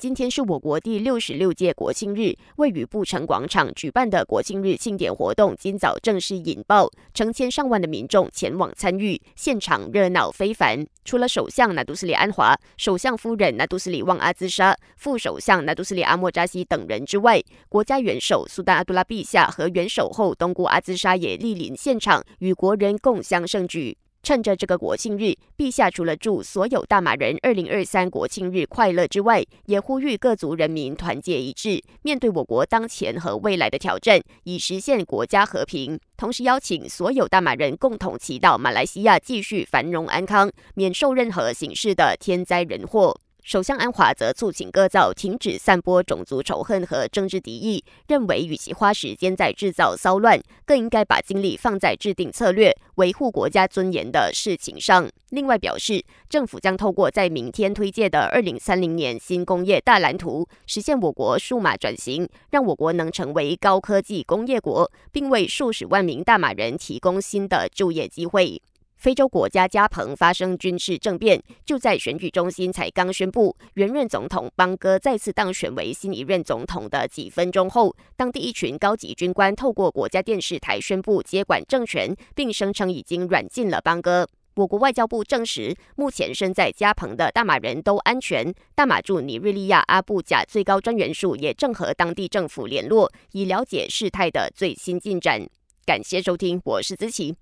今天是我国第六十六届国庆日，位于布城广场举办的国庆日庆典活动，今早正式引爆，成千上万的民众前往参与，现场热闹非凡。除了首相纳杜斯里安华、首相夫人纳杜斯里旺阿兹莎、副首相纳杜斯里阿莫扎西等人之外，国家元首苏丹阿杜拉陛下和元首后东姑阿兹莎也莅临现场，与国人共襄盛举。趁着这个国庆日，陛下除了祝所有大马人二零二三国庆日快乐之外，也呼吁各族人民团结一致，面对我国当前和未来的挑战，以实现国家和平。同时邀请所有大马人共同祈祷马来西亚继续繁荣安康，免受任何形式的天灾人祸。首相安华则促请各造停止散播种族仇恨和政治敌意，认为与其花时间在制造骚乱，更应该把精力放在制定策略、维护国家尊严的事情上。另外表示，政府将透过在明天推介的二零三零年新工业大蓝图，实现我国数码转型，让我国能成为高科技工业国，并为数十万名大马人提供新的就业机会。非洲国家加蓬发生军事政变，就在选举中心才刚宣布原任总统邦哥再次当选为新一任总统的几分钟后，当地一群高级军官透过国家电视台宣布接管政权，并声称已经软禁了邦哥。我国外交部证实，目前身在加蓬的大马人都安全。大马驻尼日利亚阿布贾最高专员署也正和当地政府联络，以了解事态的最新进展。感谢收听，我是子琪。